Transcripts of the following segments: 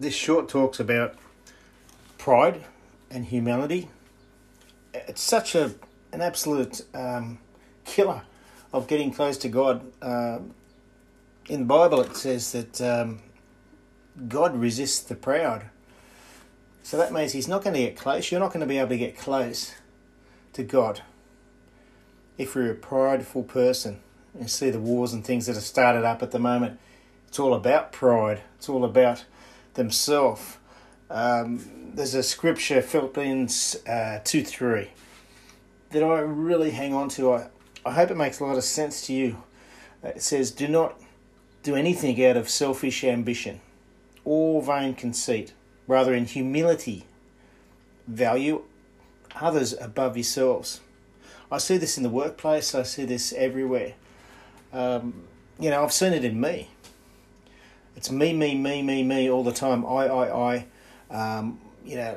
this short talks about pride and humility. It's such a an absolute um, killer of getting close to God. Um, in the Bible, it says that um, God resists the proud. So that means He's not going to get close. You're not going to be able to get close to God if you're a prideful person. You see the wars and things that have started up at the moment. It's all about pride. It's all about themselves. Um, there's a scripture, Philippians uh, 2 3, that I really hang on to. I, I hope it makes a lot of sense to you. It says, Do not do anything out of selfish ambition or vain conceit. Rather, in humility, value others above yourselves. I see this in the workplace, I see this everywhere. Um, you know, I've seen it in me. It's me, me, me, me, me all the time. I, I, I. Um, you know,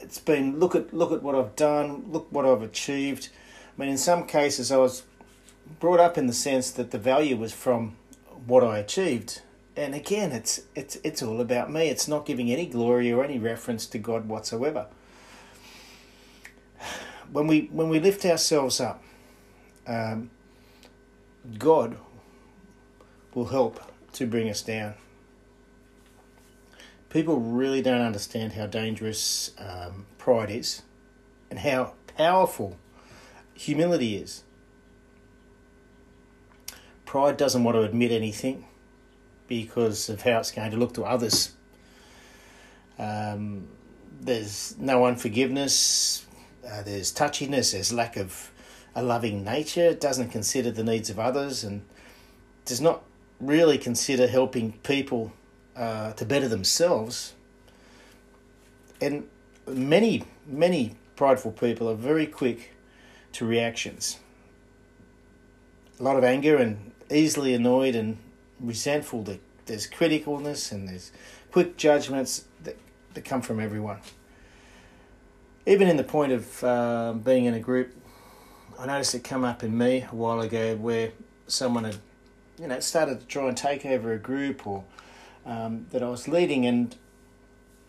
it's been look at look at what I've done, look what I've achieved. I mean, in some cases, I was brought up in the sense that the value was from what I achieved. And again, it's it's it's all about me. It's not giving any glory or any reference to God whatsoever. When we when we lift ourselves up, um, God will help to bring us down. People really don't understand how dangerous um, pride is and how powerful humility is. Pride doesn't want to admit anything because of how it's going to look to others. Um, there's no unforgiveness, uh, there's touchiness, there's lack of a loving nature, doesn't consider the needs of others, and does not really consider helping people uh, to better themselves. And many, many prideful people are very quick to reactions. A lot of anger and easily annoyed and resentful. There's criticalness and there's quick judgments that, that come from everyone. Even in the point of uh, being in a group, I noticed it come up in me a while ago where someone had, you know, started to try and take over a group or um, that I was leading, and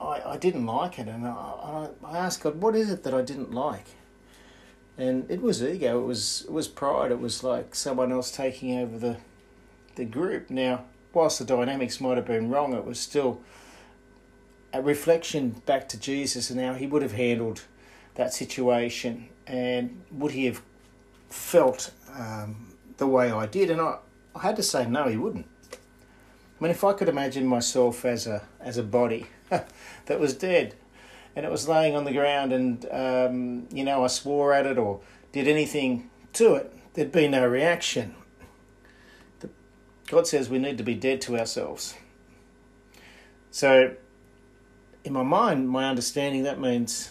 I, I didn't like it, and I, I asked God, what is it that I didn't like? And it was ego. It was it was pride. It was like someone else taking over the the group. Now, whilst the dynamics might have been wrong, it was still a reflection back to Jesus and how he would have handled that situation, and would he have felt um, the way I did? And I, I had to say no, he wouldn't. I mean, if I could imagine myself as a as a body that was dead, and it was laying on the ground, and um, you know I swore at it or did anything to it, there'd be no reaction. God says we need to be dead to ourselves. So, in my mind, my understanding that means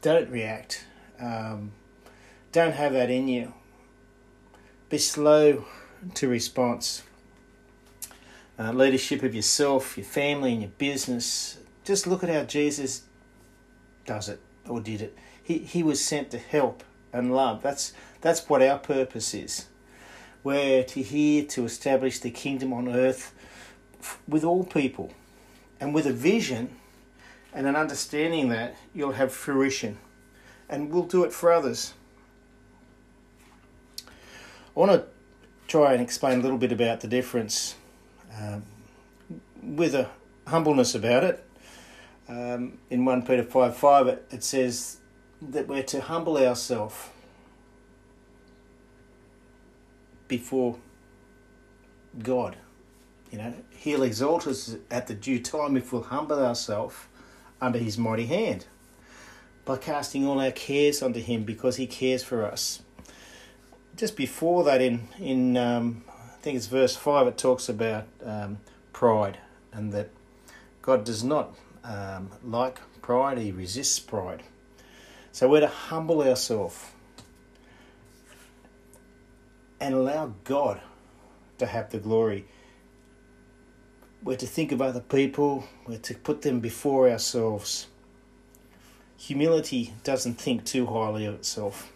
don't react. Um, don't have that in you. Be slow to response. Uh, leadership of yourself, your family, and your business. Just look at how Jesus does it or did it. He he was sent to help and love. That's that's what our purpose is. We're to here to establish the kingdom on earth with all people, and with a vision and an understanding that you'll have fruition, and we'll do it for others. I want to try and explain a little bit about the difference um, with a humbleness about it. Um, in 1 Peter 5 5, it, it says that we're to humble ourselves before God. You know, He'll exalt us at the due time if we'll humble ourselves under His mighty hand by casting all our cares onto Him because He cares for us just before that, in in um, I think it's verse five, it talks about um, pride and that God does not um, like pride; He resists pride. So we're to humble ourselves and allow God to have the glory. We're to think of other people. We're to put them before ourselves. Humility doesn't think too highly of itself.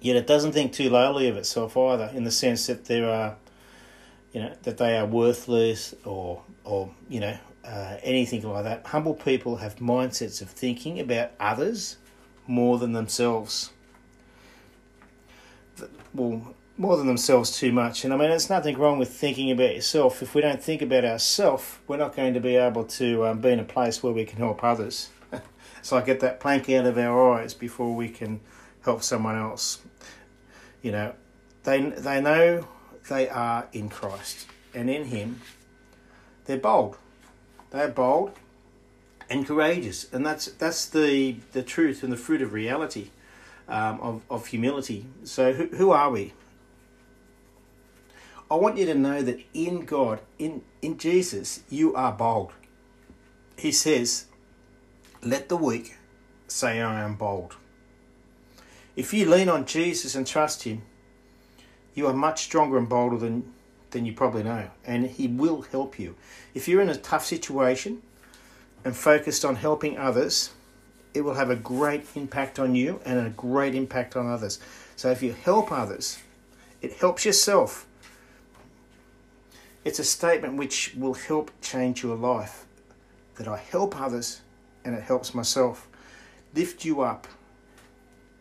Yet it doesn't think too lowly of itself either, in the sense that there are you know, that they are worthless or, or you know, uh, anything like that. Humble people have mindsets of thinking about others more than themselves. Well, more than themselves too much. And I mean, there's nothing wrong with thinking about yourself. If we don't think about ourselves, we're not going to be able to um, be in a place where we can help others. it's like get that plank out of our eyes before we can help someone else. You know, they they know they are in Christ, and in Him, they're bold. They're bold and courageous, and that's that's the the truth and the fruit of reality, um, of of humility. So, who who are we? I want you to know that in God, in in Jesus, you are bold. He says, "Let the weak say, I am bold." If you lean on Jesus and trust Him, you are much stronger and bolder than, than you probably know, and He will help you. If you're in a tough situation and focused on helping others, it will have a great impact on you and a great impact on others. So if you help others, it helps yourself. It's a statement which will help change your life. That I help others and it helps myself. Lift you up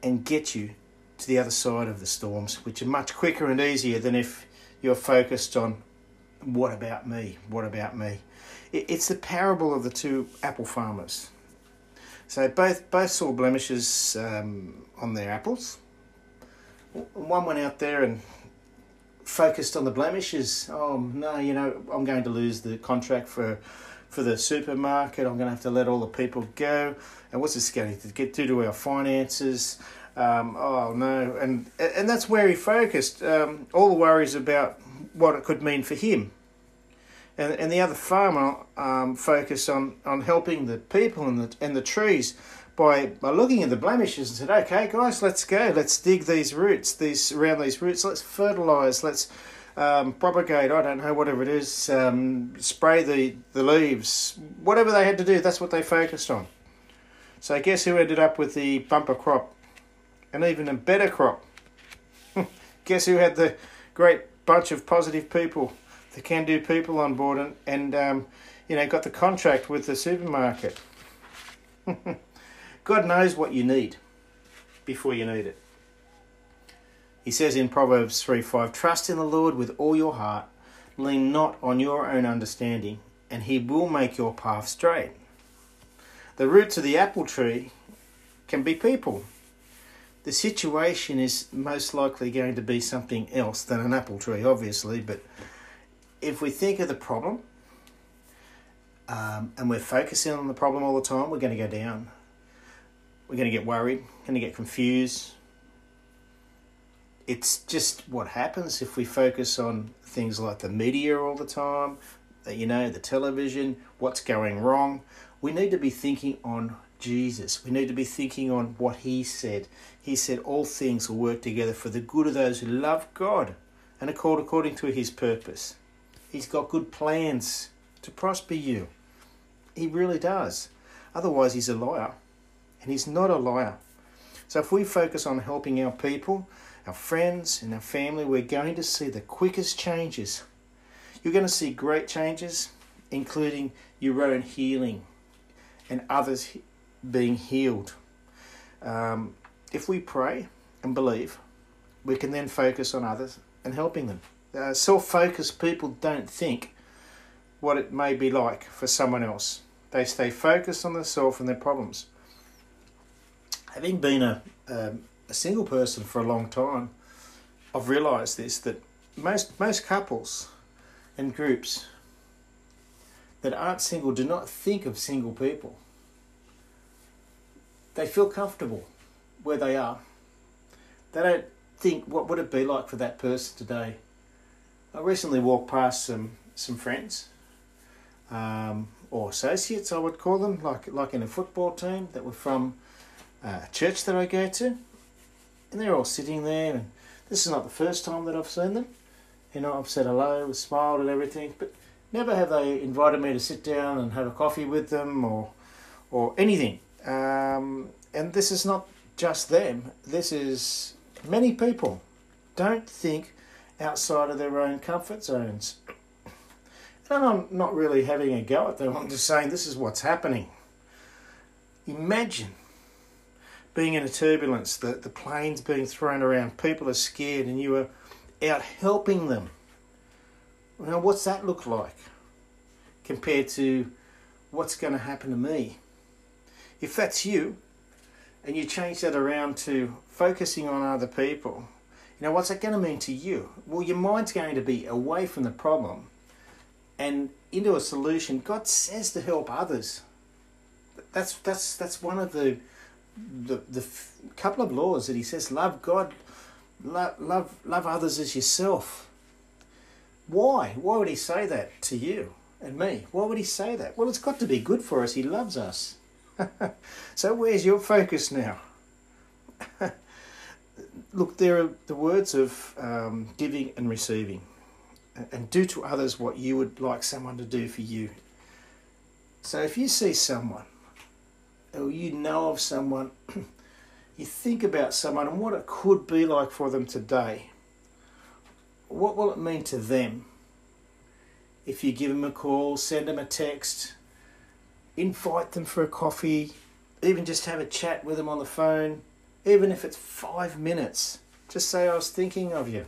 and get you to the other side of the storms, which are much quicker and easier than if you're focused on what about me? What about me? It's the parable of the two apple farmers. So both both saw blemishes um, on their apples. One went out there and focused on the blemishes. Oh no, you know I'm going to lose the contract for for the supermarket. I'm going to have to let all the people go. And what's this going to get to to our finances? Um, oh no, and and that's where he focused. Um, all the worries about what it could mean for him, and and the other farmer um, focused on, on helping the people and the and the trees by by looking at the blemishes and said, okay, guys, let's go, let's dig these roots, these around these roots, let's fertilize, let's um, propagate. I don't know whatever it is, um, spray the the leaves, whatever they had to do. That's what they focused on. So guess who ended up with the bumper crop? and even a better crop. Guess who had the great bunch of positive people, the can do people on board, and, and um, you know, got the contract with the supermarket. God knows what you need before you need it. He says in Proverbs 3 5, Trust in the Lord with all your heart, lean not on your own understanding, and he will make your path straight. The roots of the apple tree can be people the situation is most likely going to be something else than an apple tree, obviously. But if we think of the problem um, and we're focusing on the problem all the time, we're going to go down. We're going to get worried, going to get confused. It's just what happens if we focus on things like the media all the time, you know, the television, what's going wrong. We need to be thinking on Jesus. We need to be thinking on what he said. He said all things will work together for the good of those who love God and are called according to his purpose. He's got good plans to prosper you. He really does. Otherwise, he's a liar. And he's not a liar. So if we focus on helping our people, our friends, and our family, we're going to see the quickest changes. You're going to see great changes, including your own healing and others being healed. Um, if we pray and believe, we can then focus on others and helping them. Uh, Self focused people don't think what it may be like for someone else, they stay focused on themselves and their problems. Having been a, a, a single person for a long time, I've realised this that most, most couples and groups that aren't single do not think of single people they feel comfortable where they are. They don't think what would it be like for that person today. I recently walked past some some friends, um, or associates, I would call them, like like in a football team that were from uh, a church that I go to, and they're all sitting there. And this is not the first time that I've seen them. You know, I've said hello, smiled, and everything, but never have they invited me to sit down and have a coffee with them or or anything. Um, and this is not just them, this is many people don't think outside of their own comfort zones. And I'm not really having a go at them, I'm just saying this is what's happening. Imagine being in a turbulence, the, the plane's being thrown around, people are scared, and you are out helping them. Now, what's that look like compared to what's going to happen to me? If that's you, and you change that around to focusing on other people, you know, what's that going to mean to you? Well, your mind's going to be away from the problem and into a solution. God says to help others. That's that's that's one of the the the f- couple of laws that He says: love God, love love love others as yourself. Why? Why would He say that to you and me? Why would He say that? Well, it's got to be good for us. He loves us. so where's your focus now? Look, there are the words of um, giving and receiving and do to others what you would like someone to do for you. So if you see someone or you know of someone, you think about someone and what it could be like for them today, what will it mean to them? If you give them a call, send them a text, invite them for a coffee, even just have a chat with them on the phone, even if it's five minutes, just say, I was thinking of you.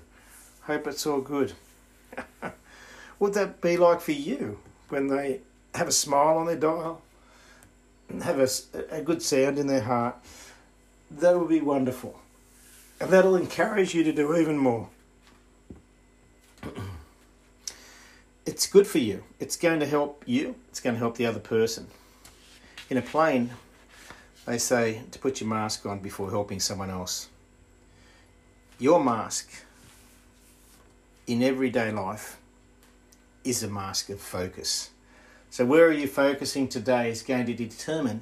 Hope it's all good. Would that be like for you when they have a smile on their dial, have a, a good sound in their heart? That will be wonderful. And that'll encourage you to do even more. it's good for you. It's going to help you, it's going to help the other person. In a plane, they say to put your mask on before helping someone else. Your mask in everyday life is a mask of focus. So, where are you focusing today is going to determine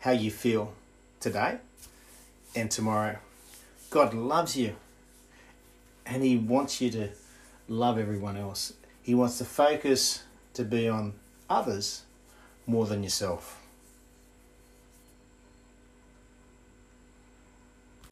how you feel today and tomorrow. God loves you and He wants you to love everyone else. He wants the focus to be on others more than yourself.